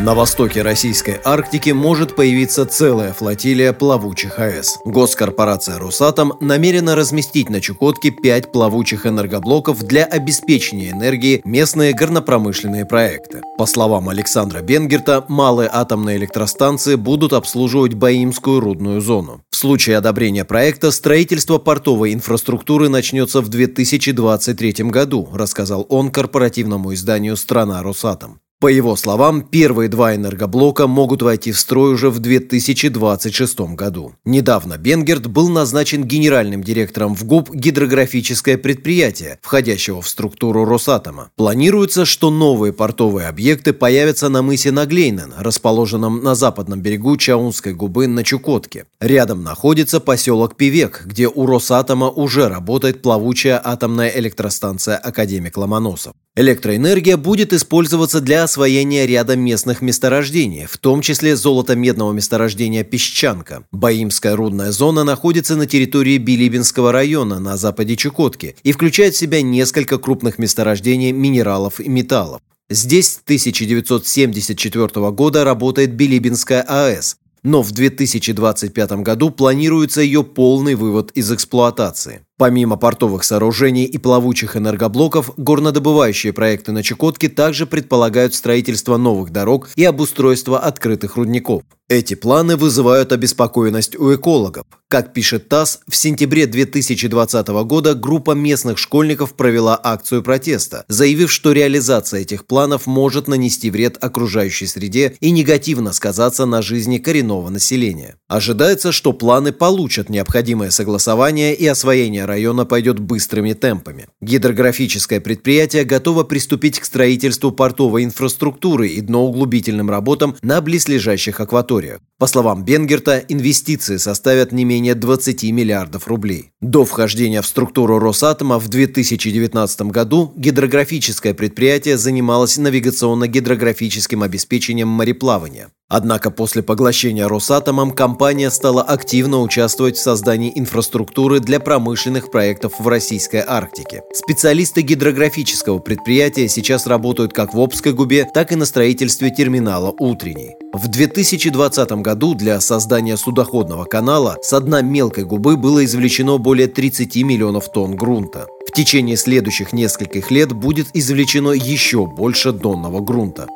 На востоке российской Арктики может появиться целая флотилия плавучих АЭС. Госкорпорация «Росатом» намерена разместить на Чукотке пять плавучих энергоблоков для обеспечения энергии местные горнопромышленные проекты. По словам Александра Бенгерта, малые атомные электростанции будут обслуживать Баимскую рудную зону. В случае одобрения проекта строительство портовой инфраструктуры начнется в 2023 году, рассказал он корпоративному изданию «Страна Росатом». По его словам, первые два энергоблока могут войти в строй уже в 2026 году. Недавно Бенгерт был назначен генеральным директором в ГУП гидрографическое предприятие, входящего в структуру Росатома. Планируется, что новые портовые объекты появятся на мысе Наглейнен, расположенном на западном берегу Чаунской губы на Чукотке. Рядом находится поселок Пивек, где у Росатома уже работает плавучая атомная электростанция «Академик Ломоносов». Электроэнергия будет использоваться для освоения ряда местных месторождений, в том числе золото-медного месторождения «Песчанка». Баимская рудная зона находится на территории Билибинского района на западе Чукотки и включает в себя несколько крупных месторождений минералов и металлов. Здесь с 1974 года работает Билибинская АЭС, но в 2025 году планируется ее полный вывод из эксплуатации. Помимо портовых сооружений и плавучих энергоблоков, горнодобывающие проекты на Чукотке также предполагают строительство новых дорог и обустройство открытых рудников. Эти планы вызывают обеспокоенность у экологов. Как пишет ТАСС, в сентябре 2020 года группа местных школьников провела акцию протеста, заявив, что реализация этих планов может нанести вред окружающей среде и негативно сказаться на жизни коренного населения. Ожидается, что планы получат необходимое согласование и освоение района пойдет быстрыми темпами. Гидрографическое предприятие готово приступить к строительству портовой инфраструктуры и дноуглубительным работам на близлежащих акваториях. По словам Бенгерта, инвестиции составят не менее 20 миллиардов рублей. До вхождения в структуру Росатома в 2019 году гидрографическое предприятие занималось навигационно-гидрографическим обеспечением мореплавания. Однако после поглощения Росатомом компания стала активно участвовать в создании инфраструктуры для промышленных проектов в российской Арктике. Специалисты гидрографического предприятия сейчас работают как в Обской губе, так и на строительстве терминала «Утренний». В 2020 году для создания судоходного канала с дна мелкой губы было извлечено более 30 миллионов тонн грунта. В течение следующих нескольких лет будет извлечено еще больше донного грунта.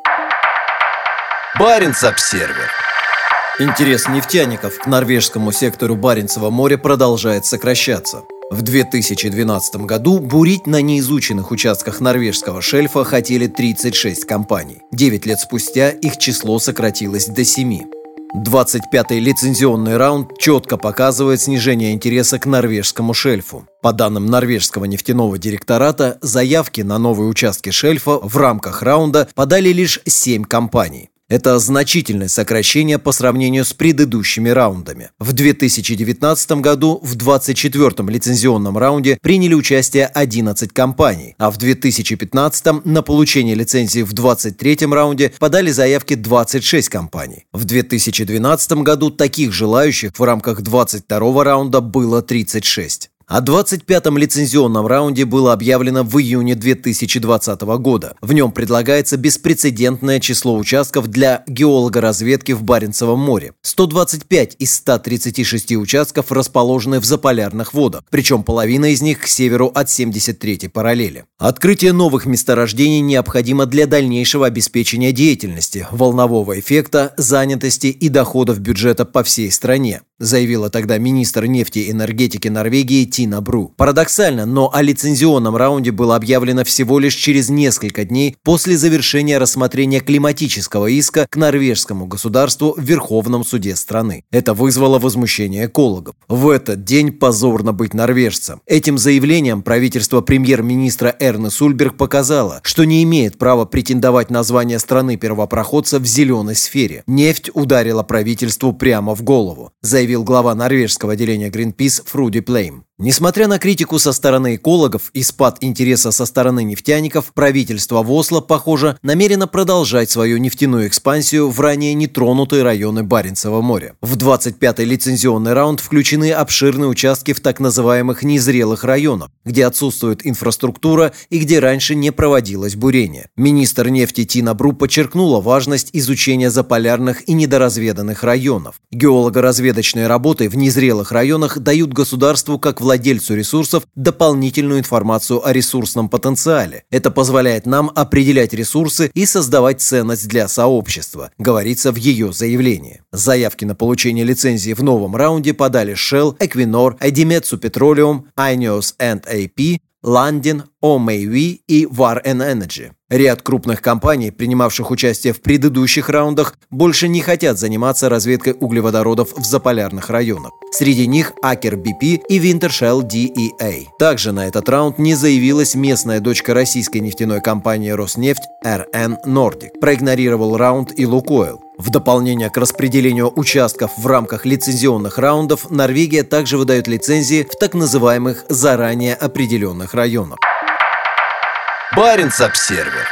Баренц-Обсервер. Интерес нефтяников к норвежскому сектору Баренцева моря продолжает сокращаться. В 2012 году бурить на неизученных участках норвежского шельфа хотели 36 компаний. 9 лет спустя их число сократилось до 7. 25-й лицензионный раунд четко показывает снижение интереса к норвежскому шельфу. По данным норвежского нефтяного директората, заявки на новые участки шельфа в рамках раунда подали лишь 7 компаний. Это значительное сокращение по сравнению с предыдущими раундами. В 2019 году в 24-м лицензионном раунде приняли участие 11 компаний, а в 2015 на получение лицензии в 23-м раунде подали заявки 26 компаний. В 2012 году таких желающих в рамках 22-го раунда было 36. О 25-м лицензионном раунде было объявлено в июне 2020 года. В нем предлагается беспрецедентное число участков для геологоразведки в Баренцевом море. 125 из 136 участков расположены в заполярных водах, причем половина из них к северу от 73-й параллели. Открытие новых месторождений необходимо для дальнейшего обеспечения деятельности, волнового эффекта, занятости и доходов бюджета по всей стране заявила тогда министр нефти и энергетики Норвегии Тина Бру. Парадоксально, но о лицензионном раунде было объявлено всего лишь через несколько дней после завершения рассмотрения климатического иска к норвежскому государству в Верховном суде страны. Это вызвало возмущение экологов. В этот день позорно быть норвежцем. Этим заявлением правительство премьер-министра Эрны Сульберг показало, что не имеет права претендовать на звание страны-первопроходца в зеленой сфере. Нефть ударила правительству прямо в голову, заявил глава норвежского отделения Greenpeace Фруди Плейм. Несмотря на критику со стороны экологов и спад интереса со стороны нефтяников, правительство Восла, похоже, намерено продолжать свою нефтяную экспансию в ранее нетронутые районы Баренцева моря. В 25-й лицензионный раунд включены обширные участки в так называемых незрелых районах, где отсутствует инфраструктура и где раньше не проводилось бурение. Министр нефти Тина Бру подчеркнула важность изучения заполярных и недоразведанных районов. Геолого-разведочные работы в незрелых районах дают государству как власть владельцу ресурсов дополнительную информацию о ресурсном потенциале. Это позволяет нам определять ресурсы и создавать ценность для сообщества, говорится в ее заявлении. Заявки на получение лицензии в новом раунде подали Shell, Equinor, Idemitsu Petroleum, INEOS AP, London, OMAV и War Energy. Ряд крупных компаний, принимавших участие в предыдущих раундах, больше не хотят заниматься разведкой углеводородов в заполярных районах. Среди них Aker BP и Wintershell DEA. Также на этот раунд не заявилась местная дочка российской нефтяной компании «Роснефть» RN Nordic. Проигнорировал раунд и «Лукойл». В дополнение к распределению участков в рамках лицензионных раундов, Норвегия также выдает лицензии в так называемых заранее определенных районах. Баренц-Обсервер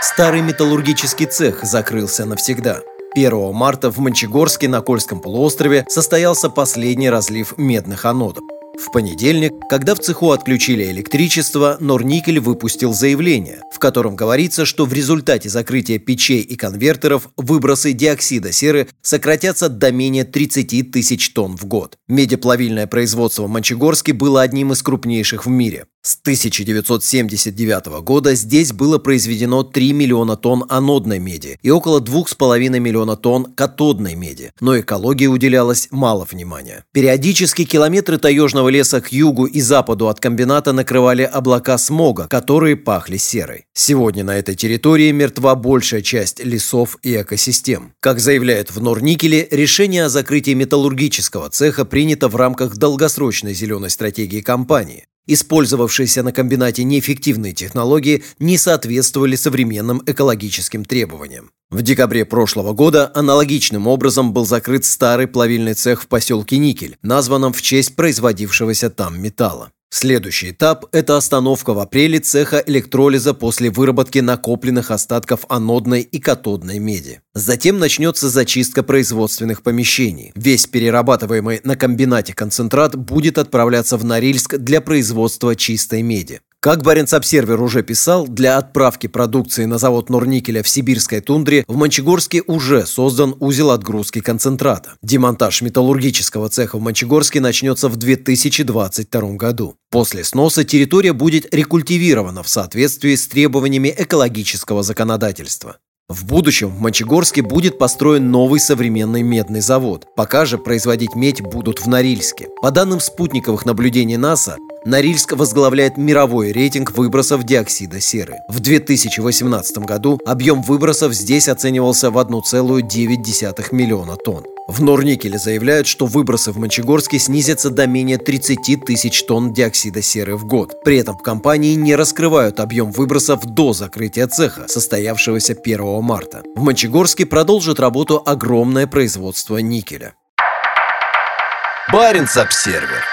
Старый металлургический цех закрылся навсегда. 1 марта в Мончегорске на Кольском полуострове состоялся последний разлив медных анодов. В понедельник, когда в цеху отключили электричество, Норникель выпустил заявление, в котором говорится, что в результате закрытия печей и конвертеров выбросы диоксида серы сократятся до менее 30 тысяч тонн в год. Медиплавильное производство в Мончегорске было одним из крупнейших в мире. С 1979 года здесь было произведено 3 миллиона тонн анодной меди и около 2,5 миллиона тонн катодной меди, но экологии уделялось мало внимания. Периодически километры таежного леса к югу и западу от комбината накрывали облака смога, которые пахли серой. Сегодня на этой территории мертва большая часть лесов и экосистем. Как заявляют в Норникеле, решение о закрытии металлургического цеха принято в рамках долгосрочной зеленой стратегии компании. Использовавшиеся на комбинате неэффективные технологии не соответствовали современным экологическим требованиям. В декабре прошлого года аналогичным образом был закрыт старый плавильный цех в поселке Никель, названном в честь производившегося там металла. Следующий этап – это остановка в апреле цеха электролиза после выработки накопленных остатков анодной и катодной меди. Затем начнется зачистка производственных помещений. Весь перерабатываемый на комбинате концентрат будет отправляться в Норильск для производства чистой меди. Как Баренц-Обсервер уже писал, для отправки продукции на завод Норникеля в сибирской тундре в Мончегорске уже создан узел отгрузки концентрата. Демонтаж металлургического цеха в Мончегорске начнется в 2022 году. После сноса территория будет рекультивирована в соответствии с требованиями экологического законодательства. В будущем в Мончегорске будет построен новый современный медный завод. Пока же производить медь будут в Норильске. По данным спутниковых наблюдений НАСА, Норильск возглавляет мировой рейтинг выбросов диоксида серы. В 2018 году объем выбросов здесь оценивался в 1,9 миллиона тонн. В Норникеле заявляют, что выбросы в Мончегорске снизятся до менее 30 тысяч тонн диоксида серы в год. При этом в компании не раскрывают объем выбросов до закрытия цеха, состоявшегося 1 марта. В Мончегорске продолжит работу огромное производство никеля. Баренц-Обсервер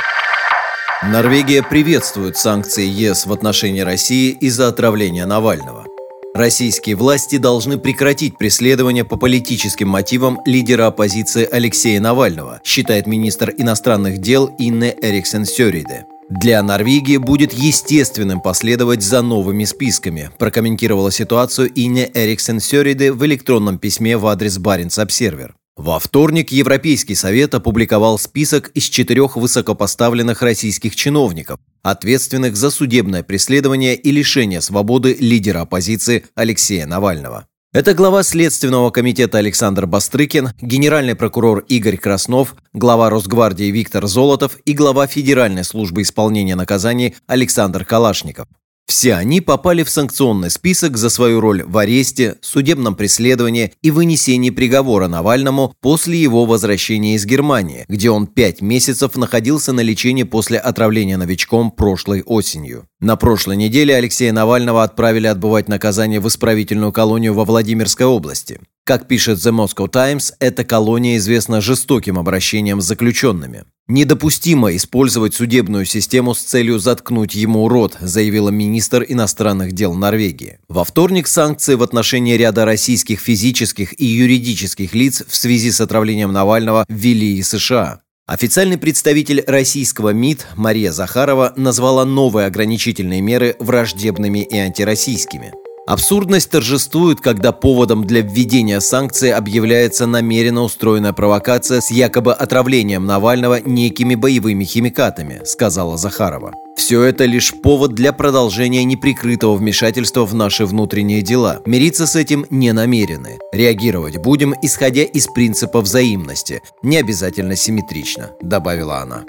Норвегия приветствует санкции ЕС в отношении России из-за отравления Навального. Российские власти должны прекратить преследование по политическим мотивам лидера оппозиции Алексея Навального, считает министр иностранных дел Инне Эриксен Сёриде. Для Норвегии будет естественным последовать за новыми списками, прокомментировала ситуацию Инне Эриксен Сёриде в электронном письме в адрес Баренц Обсервер. Во вторник Европейский совет опубликовал список из четырех высокопоставленных российских чиновников, ответственных за судебное преследование и лишение свободы лидера оппозиции Алексея Навального. Это глава Следственного комитета Александр Бастрыкин, генеральный прокурор Игорь Краснов, глава Росгвардии Виктор Золотов и глава Федеральной службы исполнения наказаний Александр Калашников. Все они попали в санкционный список за свою роль в аресте, судебном преследовании и вынесении приговора Навальному после его возвращения из Германии, где он пять месяцев находился на лечении после отравления новичком прошлой осенью. На прошлой неделе Алексея Навального отправили отбывать наказание в исправительную колонию во Владимирской области. Как пишет The Moscow Times, эта колония известна жестоким обращением с заключенными. Недопустимо использовать судебную систему с целью заткнуть ему рот, заявила министр иностранных дел Норвегии. Во вторник санкции в отношении ряда российских физических и юридических лиц в связи с отравлением Навального ввели и США. Официальный представитель российского МИД Мария Захарова назвала новые ограничительные меры враждебными и антироссийскими. Абсурдность торжествует, когда поводом для введения санкций объявляется намеренно устроенная провокация с якобы отравлением Навального некими боевыми химикатами, сказала Захарова. Все это лишь повод для продолжения неприкрытого вмешательства в наши внутренние дела. Мириться с этим не намерены. Реагировать будем, исходя из принципа взаимности, не обязательно симметрично, добавила она.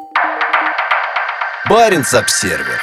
Баренц-обсервер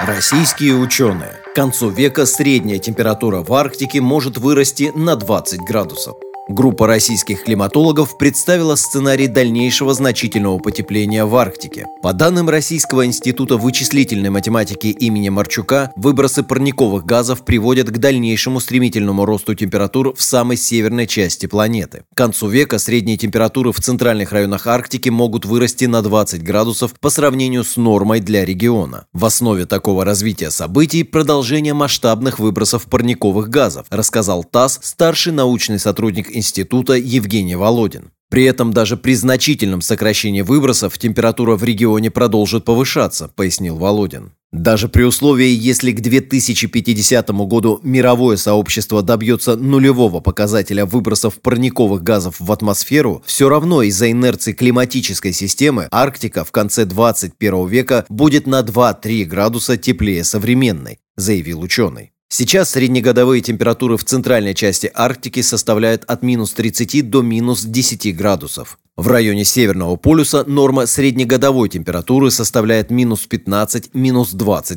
Российские ученые. К концу века средняя температура в Арктике может вырасти на 20 градусов. Группа российских климатологов представила сценарий дальнейшего значительного потепления в Арктике. По данным Российского института вычислительной математики имени Марчука, выбросы парниковых газов приводят к дальнейшему стремительному росту температур в самой северной части планеты. К концу века средние температуры в центральных районах Арктики могут вырасти на 20 градусов по сравнению с нормой для региона. В основе такого развития событий продолжение масштабных выбросов парниковых газов, рассказал ТАСС старший научный сотрудник института Евгений Володин. При этом даже при значительном сокращении выбросов температура в регионе продолжит повышаться, пояснил Володин. Даже при условии, если к 2050 году мировое сообщество добьется нулевого показателя выбросов парниковых газов в атмосферу, все равно из-за инерции климатической системы Арктика в конце 21 века будет на 2-3 градуса теплее современной, заявил ученый. Сейчас среднегодовые температуры в центральной части Арктики составляют от минус 30 до минус 10 градусов. В районе Северного полюса норма среднегодовой температуры составляет минус 15-20 минус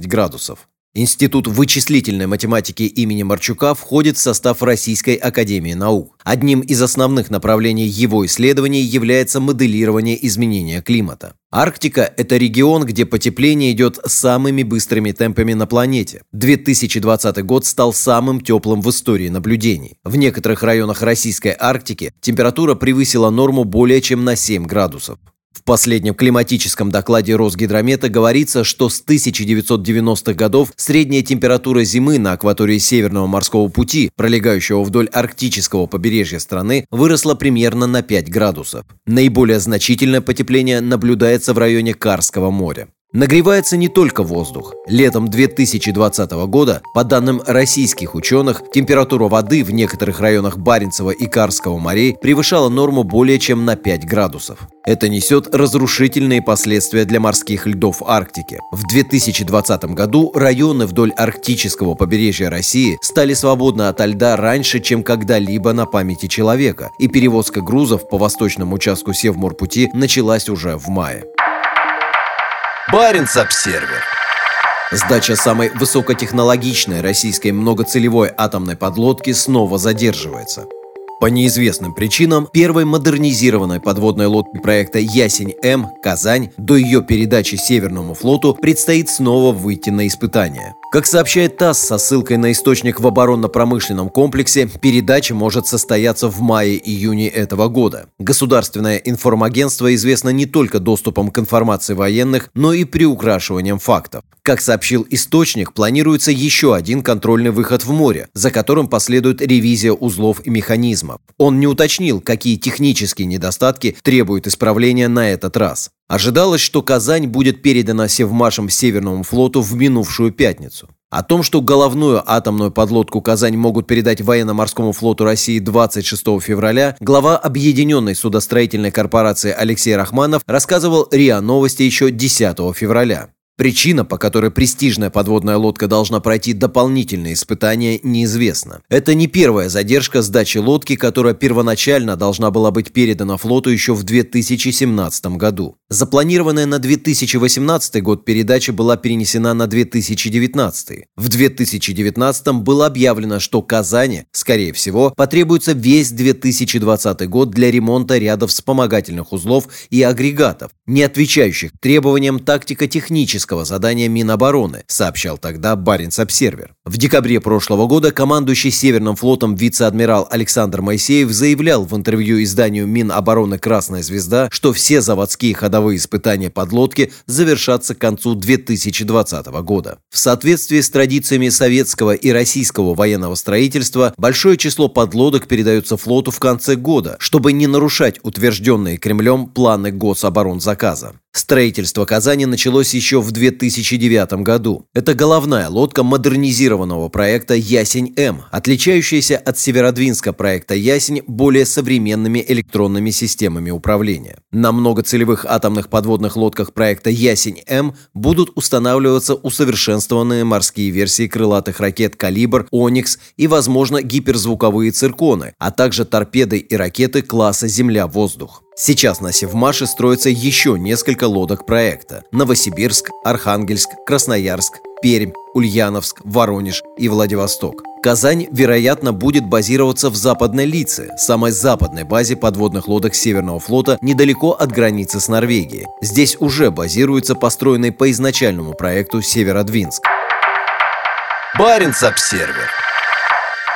градусов. Институт вычислительной математики имени Марчука входит в состав Российской академии наук. Одним из основных направлений его исследований является моделирование изменения климата. Арктика – это регион, где потепление идет самыми быстрыми темпами на планете. 2020 год стал самым теплым в истории наблюдений. В некоторых районах российской Арктики температура превысила норму более чем на 7 градусов. В последнем климатическом докладе Росгидромета говорится, что с 1990-х годов средняя температура зимы на акватории Северного морского пути, пролегающего вдоль арктического побережья страны, выросла примерно на 5 градусов. Наиболее значительное потепление наблюдается в районе Карского моря. Нагревается не только воздух. Летом 2020 года, по данным российских ученых, температура воды в некоторых районах Баренцева и Карского морей превышала норму более чем на 5 градусов. Это несет разрушительные последствия для морских льдов Арктики. В 2020 году районы вдоль арктического побережья России стали свободны от льда раньше, чем когда-либо на памяти человека, и перевозка грузов по восточному участку Севморпути началась уже в мае. Баренц-обсервер. Сдача самой высокотехнологичной российской многоцелевой атомной подлодки снова задерживается. По неизвестным причинам, первой модернизированной подводной лодки проекта «Ясень-М» «Казань» до ее передачи Северному флоту предстоит снова выйти на испытания. Как сообщает ТАСС со ссылкой на источник в оборонно-промышленном комплексе, передача может состояться в мае-июне этого года. Государственное информагентство известно не только доступом к информации военных, но и приукрашиванием фактов. Как сообщил источник, планируется еще один контрольный выход в море, за которым последует ревизия узлов и механизмов. Он не уточнил, какие технические недостатки требуют исправления на этот раз. Ожидалось, что Казань будет передана Севмашем Северному флоту в минувшую пятницу. О том, что головную атомную подлодку «Казань» могут передать военно-морскому флоту России 26 февраля, глава Объединенной судостроительной корпорации Алексей Рахманов рассказывал РИА Новости еще 10 февраля. Причина, по которой престижная подводная лодка должна пройти дополнительные испытания, неизвестна. Это не первая задержка сдачи лодки, которая первоначально должна была быть передана флоту еще в 2017 году. Запланированная на 2018 год передача была перенесена на 2019. В 2019 было объявлено, что Казани, скорее всего, потребуется весь 2020 год для ремонта ряда вспомогательных узлов и агрегатов, не отвечающих требованиям тактико-технического стратегического задания Минобороны, сообщал тогда Баренц-Обсервер. В декабре прошлого года командующий Северным флотом вице-адмирал Александр Моисеев заявлял в интервью изданию Минобороны «Красная звезда», что все заводские ходовые испытания подлодки завершатся к концу 2020 года. В соответствии с традициями советского и российского военного строительства, большое число подлодок передается флоту в конце года, чтобы не нарушать утвержденные Кремлем планы гособоронзаказа. Строительство Казани началось еще в 2009 году. Это головная лодка модернизированного проекта «Ясень-М», отличающаяся от северодвинска проекта «Ясень» более современными электронными системами управления. На многоцелевых атомных подводных лодках проекта «Ясень-М» будут устанавливаться усовершенствованные морские версии крылатых ракет «Калибр», «Оникс» и, возможно, гиперзвуковые цирконы, а также торпеды и ракеты класса «Земля-воздух». Сейчас на Севмаше строится еще несколько лодок проекта. Новосибирск, Архангельск, Красноярск, Пермь, Ульяновск, Воронеж и Владивосток. Казань, вероятно, будет базироваться в Западной Лице, самой западной базе подводных лодок Северного флота, недалеко от границы с Норвегией. Здесь уже базируется построенный по изначальному проекту Северодвинск. Баренц-Обсервер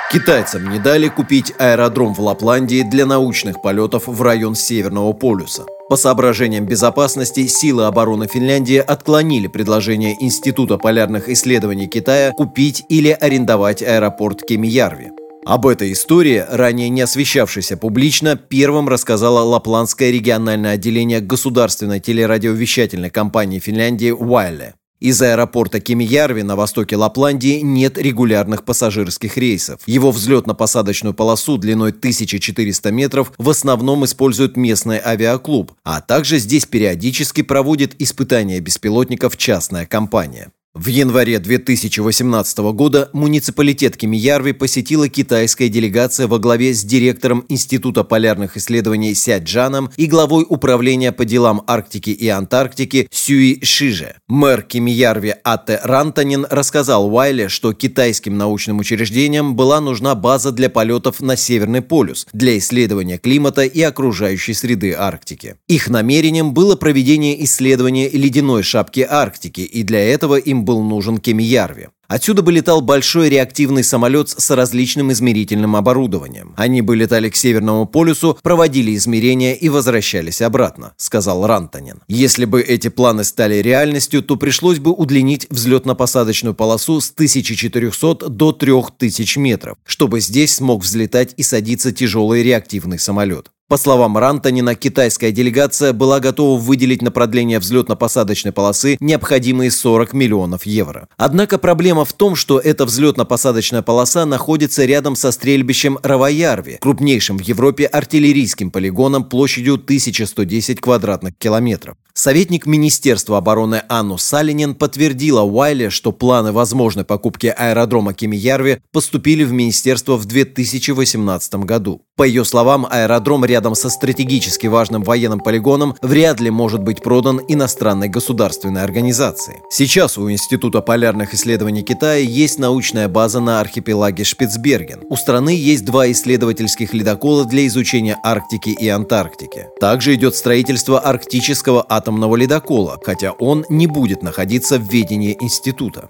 Китайцам не дали купить аэродром в Лапландии для научных полетов в район Северного полюса. По соображениям безопасности, силы обороны Финляндии отклонили предложение Института полярных исследований Китая купить или арендовать аэропорт Кемиярви. Об этой истории, ранее не освещавшейся публично, первым рассказала Лапландское региональное отделение государственной телерадиовещательной компании Финляндии «Уайле». Из аэропорта Кемиярви на востоке Лапландии нет регулярных пассажирских рейсов. Его взлетно-посадочную полосу длиной 1400 метров в основном использует местный авиаклуб, а также здесь периодически проводит испытания беспилотников частная компания. В январе 2018 года муниципалитет Кемиярви посетила китайская делегация во главе с директором Института полярных исследований Ся Джаном и главой управления по делам Арктики и Антарктики Сюи Шиже. Мэр Кемиярви Ате Рантанин рассказал Уайле, что китайским научным учреждениям была нужна база для полетов на Северный полюс для исследования климата и окружающей среды Арктики. Их намерением было проведение исследования ледяной шапки Арктики, и для этого им был нужен Кемиярви. Отсюда бы летал большой реактивный самолет с различным измерительным оборудованием. Они бы летали к Северному полюсу, проводили измерения и возвращались обратно, сказал Рантанин. Если бы эти планы стали реальностью, то пришлось бы удлинить взлетно-посадочную полосу с 1400 до 3000 метров, чтобы здесь смог взлетать и садиться тяжелый реактивный самолет. По словам Рантанина, китайская делегация была готова выделить на продление взлетно-посадочной полосы необходимые 40 миллионов евро. Однако проблема в том, что эта взлетно-посадочная полоса находится рядом со стрельбищем Раваярви, крупнейшим в Европе артиллерийским полигоном площадью 1110 квадратных километров. Советник Министерства обороны Анну Салинин подтвердила Уайле, что планы возможной покупки аэродрома Кемиярви поступили в министерство в 2018 году. По ее словам, аэродром рядом со стратегически важным военным полигоном вряд ли может быть продан иностранной государственной организации. Сейчас у Института полярных исследований Китая есть научная база на архипелаге Шпицберген. У страны есть два исследовательских ледокола для изучения Арктики и Антарктики. Также идет строительство арктического атомного атомного ледокола, хотя он не будет находиться в ведении института.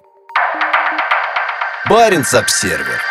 Баренц-Обсервер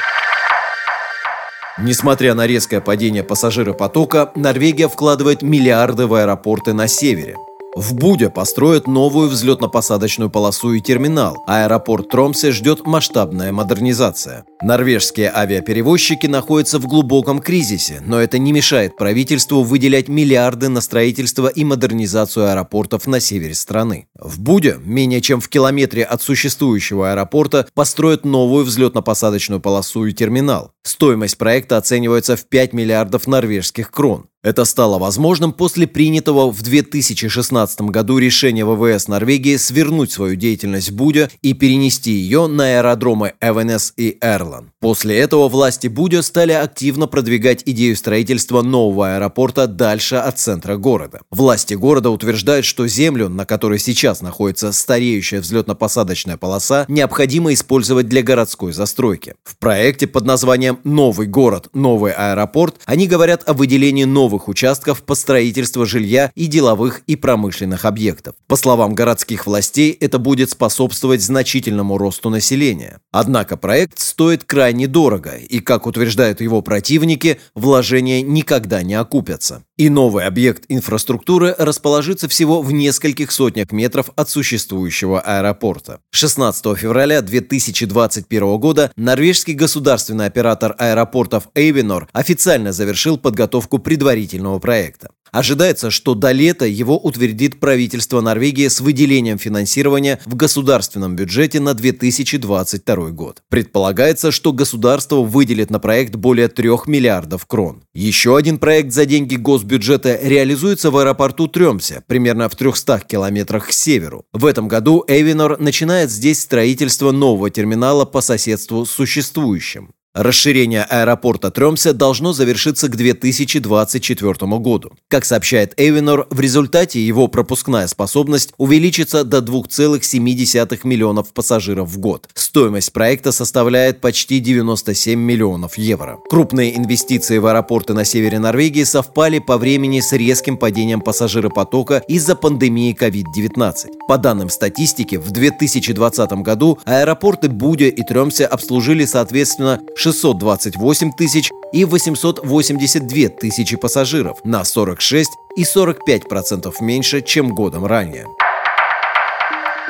Несмотря на резкое падение пассажиропотока, Норвегия вкладывает миллиарды в аэропорты на севере. В Буде построят новую взлетно-посадочную полосу и терминал. Аэропорт Тромсе ждет масштабная модернизация. Норвежские авиаперевозчики находятся в глубоком кризисе, но это не мешает правительству выделять миллиарды на строительство и модернизацию аэропортов на севере страны. В Буде, менее чем в километре от существующего аэропорта, построят новую взлетно-посадочную полосу и терминал. Стоимость проекта оценивается в 5 миллиардов норвежских крон. Это стало возможным после принятого в 2016 году решения ВВС Норвегии свернуть свою деятельность в Будя и перенести ее на аэродромы Эвенес и Эрлан. После этого власти Будя стали активно продвигать идею строительства нового аэропорта дальше от центра города. Власти города утверждают, что землю, на которой сейчас находится стареющая взлетно-посадочная полоса, необходимо использовать для городской застройки. В проекте под названием «Новый город. Новый аэропорт» они говорят о выделении новых новых участков по строительству жилья и деловых и промышленных объектов. По словам городских властей, это будет способствовать значительному росту населения. Однако проект стоит крайне дорого, и, как утверждают его противники, вложения никогда не окупятся. И новый объект инфраструктуры расположится всего в нескольких сотнях метров от существующего аэропорта. 16 февраля 2021 года норвежский государственный оператор аэропортов Эйвенор официально завершил подготовку предварительного проекта. Ожидается, что до лета его утвердит правительство Норвегии с выделением финансирования в государственном бюджете на 2022 год. Предполагается, что государство выделит на проект более 3 миллиардов крон. Еще один проект за деньги госбюджета реализуется в аэропорту Тремсе, примерно в 300 километрах к северу. В этом году Эвинор начинает здесь строительство нового терминала по соседству с существующим. Расширение аэропорта Тремсе должно завершиться к 2024 году. Как сообщает Эвинор, в результате его пропускная способность увеличится до 2,7 миллионов пассажиров в год. Стоимость проекта составляет почти 97 миллионов евро. Крупные инвестиции в аэропорты на севере Норвегии совпали по времени с резким падением пассажиропотока из-за пандемии COVID-19. По данным статистики, в 2020 году аэропорты Будя и Тремсе обслужили соответственно 628 тысяч и 882 тысячи пассажиров на 46 и 45% процентов меньше, чем годом ранее.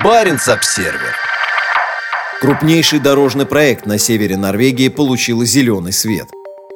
Баренц-Обсервер Крупнейший дорожный проект на севере Норвегии получил зеленый свет.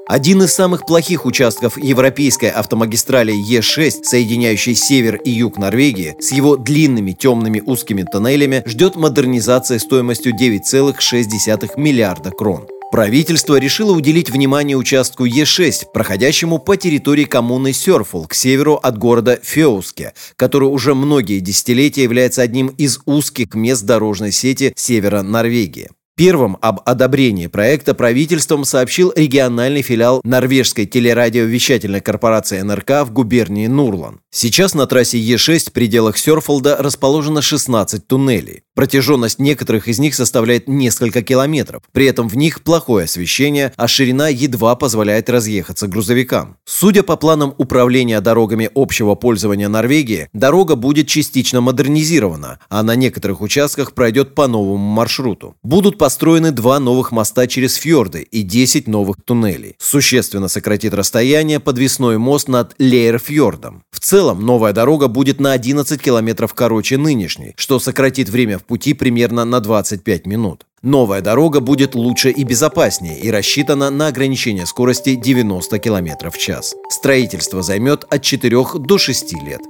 Один из самых плохих участков европейской автомагистрали Е6, соединяющей север и юг Норвегии, с его длинными темными узкими тоннелями, ждет модернизация стоимостью 9,6 миллиарда крон. Правительство решило уделить внимание участку Е6, проходящему по территории коммуны Сёрфул к северу от города Феуске, который уже многие десятилетия является одним из узких мест дорожной сети севера Норвегии. Первым об одобрении проекта правительством сообщил региональный филиал норвежской телерадиовещательной корпорации НРК в губернии Нурлан. Сейчас на трассе Е6 в пределах Сёрфолда расположено 16 туннелей. Протяженность некоторых из них составляет несколько километров. При этом в них плохое освещение, а ширина едва позволяет разъехаться грузовикам. Судя по планам управления дорогами общего пользования Норвегии, дорога будет частично модернизирована, а на некоторых участках пройдет по новому маршруту. Будут построены два новых моста через фьорды и 10 новых туннелей. Существенно сократит расстояние подвесной мост над Лейерфьордом. В целом, новая дорога будет на 11 километров короче нынешней, что сократит время в пути примерно на 25 минут. Новая дорога будет лучше и безопаснее и рассчитана на ограничение скорости 90 км в час. Строительство займет от 4 до 6 лет.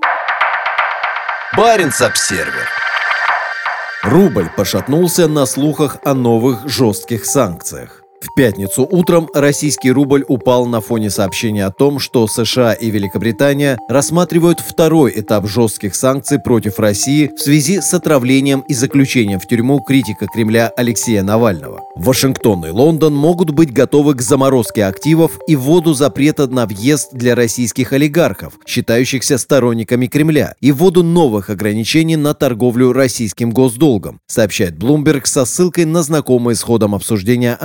Баренц-Обсервер Рубль пошатнулся на слухах о новых жестких санкциях. В пятницу утром российский рубль упал на фоне сообщения о том, что США и Великобритания рассматривают второй этап жестких санкций против России в связи с отравлением и заключением в тюрьму критика Кремля Алексея Навального. Вашингтон и Лондон могут быть готовы к заморозке активов и вводу запрета на въезд для российских олигархов, считающихся сторонниками Кремля, и вводу новых ограничений на торговлю российским госдолгом, сообщает Bloomberg со ссылкой на знакомые с ходом обсуждения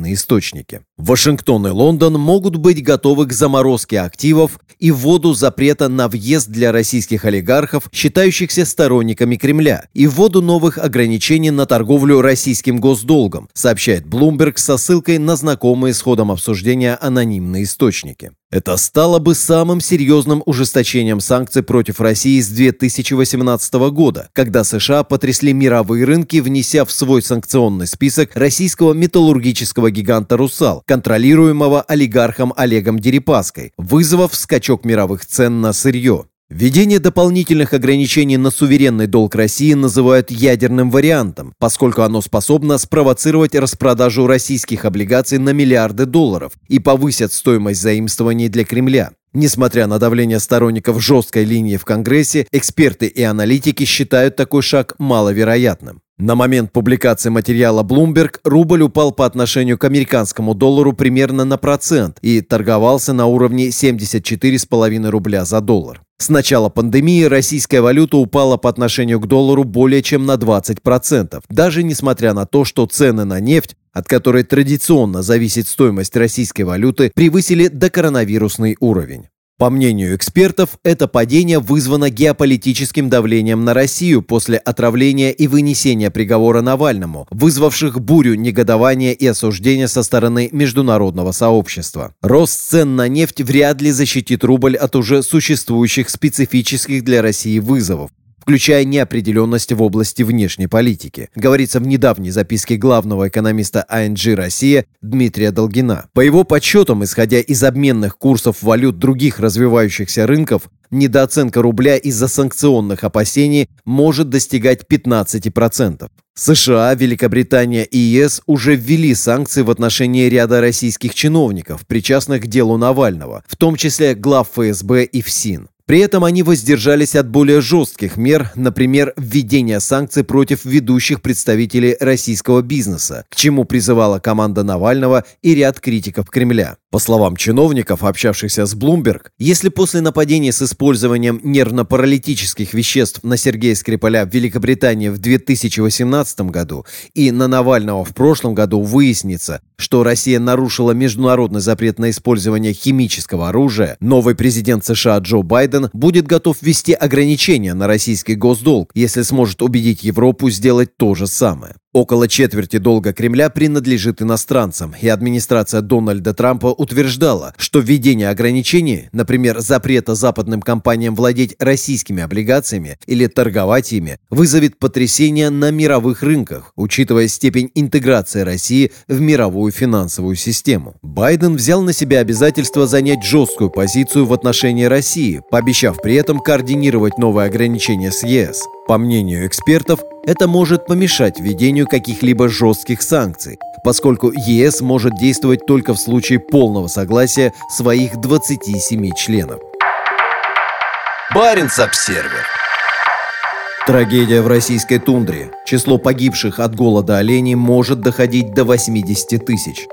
анонимные источники. Вашингтон и Лондон могут быть готовы к заморозке активов и вводу запрета на въезд для российских олигархов, считающихся сторонниками Кремля, и вводу новых ограничений на торговлю российским госдолгом, сообщает Bloomberg со ссылкой на знакомые с ходом обсуждения анонимные источники. Это стало бы самым серьезным ужесточением санкций против России с 2018 года, когда США потрясли мировые рынки, внеся в свой санкционный список российского металлургического гиганта «Русал», контролируемого олигархом Олегом Дерипаской, вызвав скачок мировых цен на сырье. Введение дополнительных ограничений на суверенный долг России называют ядерным вариантом, поскольку оно способно спровоцировать распродажу российских облигаций на миллиарды долларов и повысит стоимость заимствований для Кремля. Несмотря на давление сторонников жесткой линии в Конгрессе, эксперты и аналитики считают такой шаг маловероятным. На момент публикации материала Bloomberg рубль упал по отношению к американскому доллару примерно на процент и торговался на уровне 74,5 рубля за доллар. С начала пандемии российская валюта упала по отношению к доллару более чем на 20%, даже несмотря на то, что цены на нефть от которой традиционно зависит стоимость российской валюты, превысили докоронавирусный уровень. По мнению экспертов, это падение вызвано геополитическим давлением на Россию после отравления и вынесения приговора Навальному, вызвавших бурю негодования и осуждения со стороны международного сообщества. Рост цен на нефть вряд ли защитит рубль от уже существующих специфических для России вызовов включая неопределенность в области внешней политики, говорится в недавней записке главного экономиста АНГ «Россия» Дмитрия Долгина. По его подсчетам, исходя из обменных курсов валют других развивающихся рынков, недооценка рубля из-за санкционных опасений может достигать 15%. США, Великобритания и ЕС уже ввели санкции в отношении ряда российских чиновников, причастных к делу Навального, в том числе глав ФСБ и ФСИН. При этом они воздержались от более жестких мер, например, введения санкций против ведущих представителей российского бизнеса, к чему призывала команда Навального и ряд критиков Кремля. По словам чиновников, общавшихся с Bloomberg, если после нападения с использованием нервно-паралитических веществ на Сергея Скрипаля в Великобритании в 2018 году и на Навального в прошлом году выяснится, что Россия нарушила международный запрет на использование химического оружия, новый президент США Джо Байден будет готов ввести ограничения на российский госдолг, если сможет убедить Европу сделать то же самое. Около четверти долга Кремля принадлежит иностранцам, и администрация Дональда Трампа утверждала, что введение ограничений, например, запрета западным компаниям владеть российскими облигациями или торговать ими, вызовет потрясение на мировых рынках, учитывая степень интеграции России в мировую финансовую систему. Байден взял на себя обязательство занять жесткую позицию в отношении России, пообещав при этом координировать новые ограничения с ЕС. По мнению экспертов, это может помешать введению каких-либо жестких санкций, поскольку ЕС может действовать только в случае полного согласия своих 27 членов. Баренц-обсервер Трагедия в российской тундре. Число погибших от голода оленей может доходить до 80 тысяч.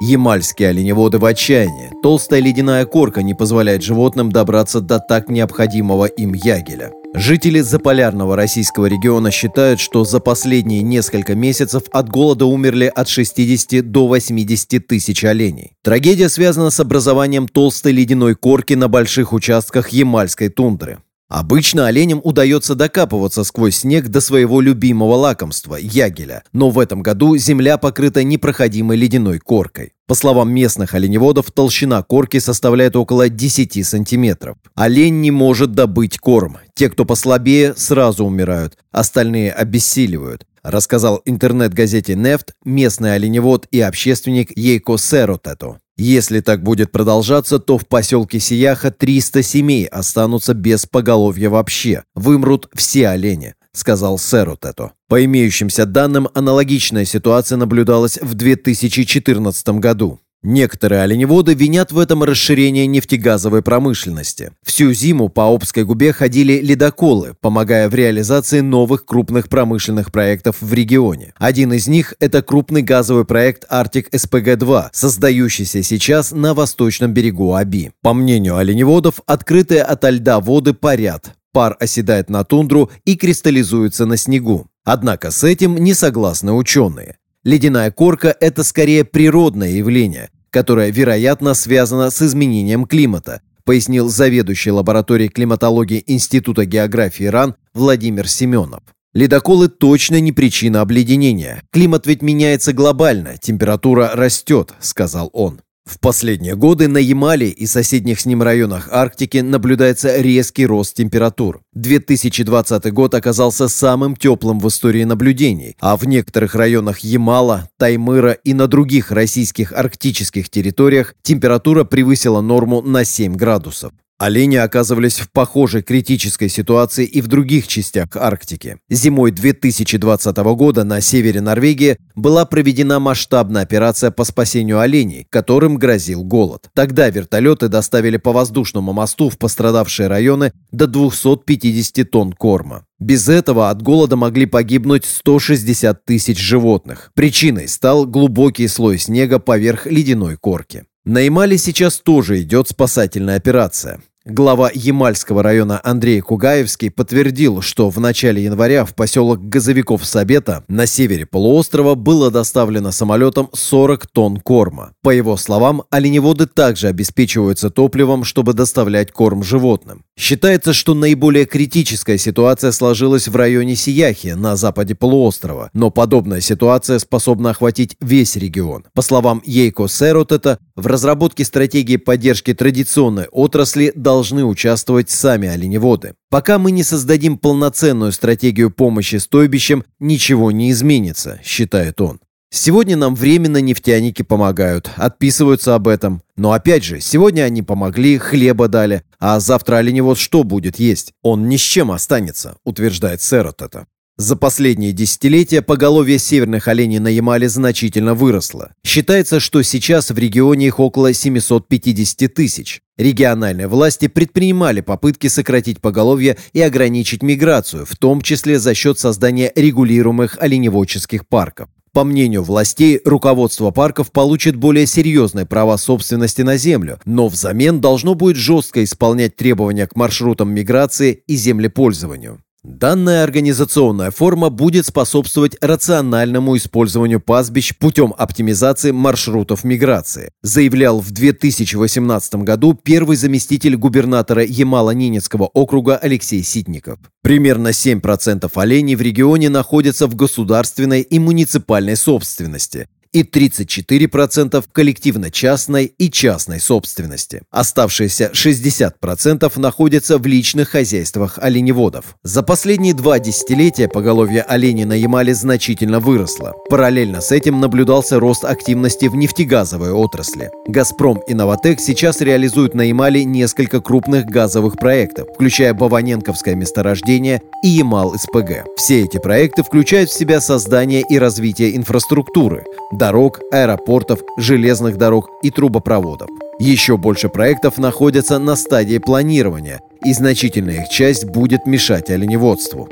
Ямальские оленеводы в отчаянии. Толстая ледяная корка не позволяет животным добраться до так необходимого им ягеля. Жители заполярного российского региона считают, что за последние несколько месяцев от голода умерли от 60 до 80 тысяч оленей. Трагедия связана с образованием толстой ледяной корки на больших участках Ямальской тундры. Обычно оленям удается докапываться сквозь снег до своего любимого лакомства – ягеля, но в этом году земля покрыта непроходимой ледяной коркой. По словам местных оленеводов, толщина корки составляет около 10 сантиметров. Олень не может добыть корм. Те, кто послабее, сразу умирают, остальные обессиливают рассказал интернет-газете «Нефть» местный оленевод и общественник Ейко Серотето. Если так будет продолжаться, то в поселке Сияха 300 семей останутся без поголовья вообще. Вымрут все олени, сказал Серотето. По имеющимся данным, аналогичная ситуация наблюдалась в 2014 году. Некоторые оленеводы винят в этом расширение нефтегазовой промышленности. Всю зиму по Обской губе ходили ледоколы, помогая в реализации новых крупных промышленных проектов в регионе. Один из них – это крупный газовый проект «Арктик СПГ-2», создающийся сейчас на восточном берегу Аби. По мнению оленеводов, открытые ото льда воды парят, пар оседает на тундру и кристаллизуется на снегу. Однако с этим не согласны ученые. Ледяная корка – это скорее природное явление, которая, вероятно, связана с изменением климата, пояснил заведующий лабораторией климатологии Института географии РАН Владимир Семенов. Ледоколы точно не причина обледенения. Климат ведь меняется глобально, температура растет, сказал он. В последние годы на Ямале и соседних с ним районах Арктики наблюдается резкий рост температур. 2020 год оказался самым теплым в истории наблюдений, а в некоторых районах Ямала, Таймыра и на других российских арктических территориях температура превысила норму на 7 градусов. Олени оказывались в похожей критической ситуации и в других частях Арктики. Зимой 2020 года на севере Норвегии была проведена масштабная операция по спасению оленей, которым грозил голод. Тогда вертолеты доставили по воздушному мосту в пострадавшие районы до 250 тонн корма. Без этого от голода могли погибнуть 160 тысяч животных. Причиной стал глубокий слой снега поверх ледяной корки. На Ямале сейчас тоже идет спасательная операция. Глава Ямальского района Андрей Кугаевский подтвердил, что в начале января в поселок Газовиков Сабета на севере полуострова было доставлено самолетом 40 тонн корма. По его словам, оленеводы также обеспечиваются топливом, чтобы доставлять корм животным. Считается, что наиболее критическая ситуация сложилась в районе Сияхи на западе полуострова, но подобная ситуация способна охватить весь регион. По словам Ейко Серотета, в разработке стратегии поддержки традиционной отрасли должны участвовать сами оленеводы. Пока мы не создадим полноценную стратегию помощи стойбищам, ничего не изменится, считает он. Сегодня нам временно нефтяники помогают, отписываются об этом. Но опять же, сегодня они помогли, хлеба дали, а завтра оленевод что будет есть? Он ни с чем останется, утверждает Серот это. За последние десятилетия поголовье северных оленей на Ямале значительно выросло. Считается, что сейчас в регионе их около 750 тысяч. Региональные власти предпринимали попытки сократить поголовье и ограничить миграцию, в том числе за счет создания регулируемых оленеводческих парков. По мнению властей, руководство парков получит более серьезные права собственности на землю, но взамен должно будет жестко исполнять требования к маршрутам миграции и землепользованию. Данная организационная форма будет способствовать рациональному использованию пастбищ путем оптимизации маршрутов миграции, заявлял в 2018 году первый заместитель губернатора Ямало-Ненецкого округа Алексей Ситников. Примерно 7% оленей в регионе находятся в государственной и муниципальной собственности, и 34% в коллективно-частной и частной собственности. Оставшиеся 60% находятся в личных хозяйствах оленеводов. За последние два десятилетия поголовье оленей на Ямале значительно выросло. Параллельно с этим наблюдался рост активности в нефтегазовой отрасли. «Газпром» и «Новотек» сейчас реализуют на Ямале несколько крупных газовых проектов, включая Баваненковское месторождение и Ямал-СПГ. Все эти проекты включают в себя создание и развитие инфраструктуры, дорог, аэропортов, железных дорог и трубопроводов. Еще больше проектов находятся на стадии планирования, и значительная их часть будет мешать оленеводству.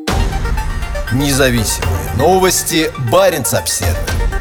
Независимые новости. Барин обседный.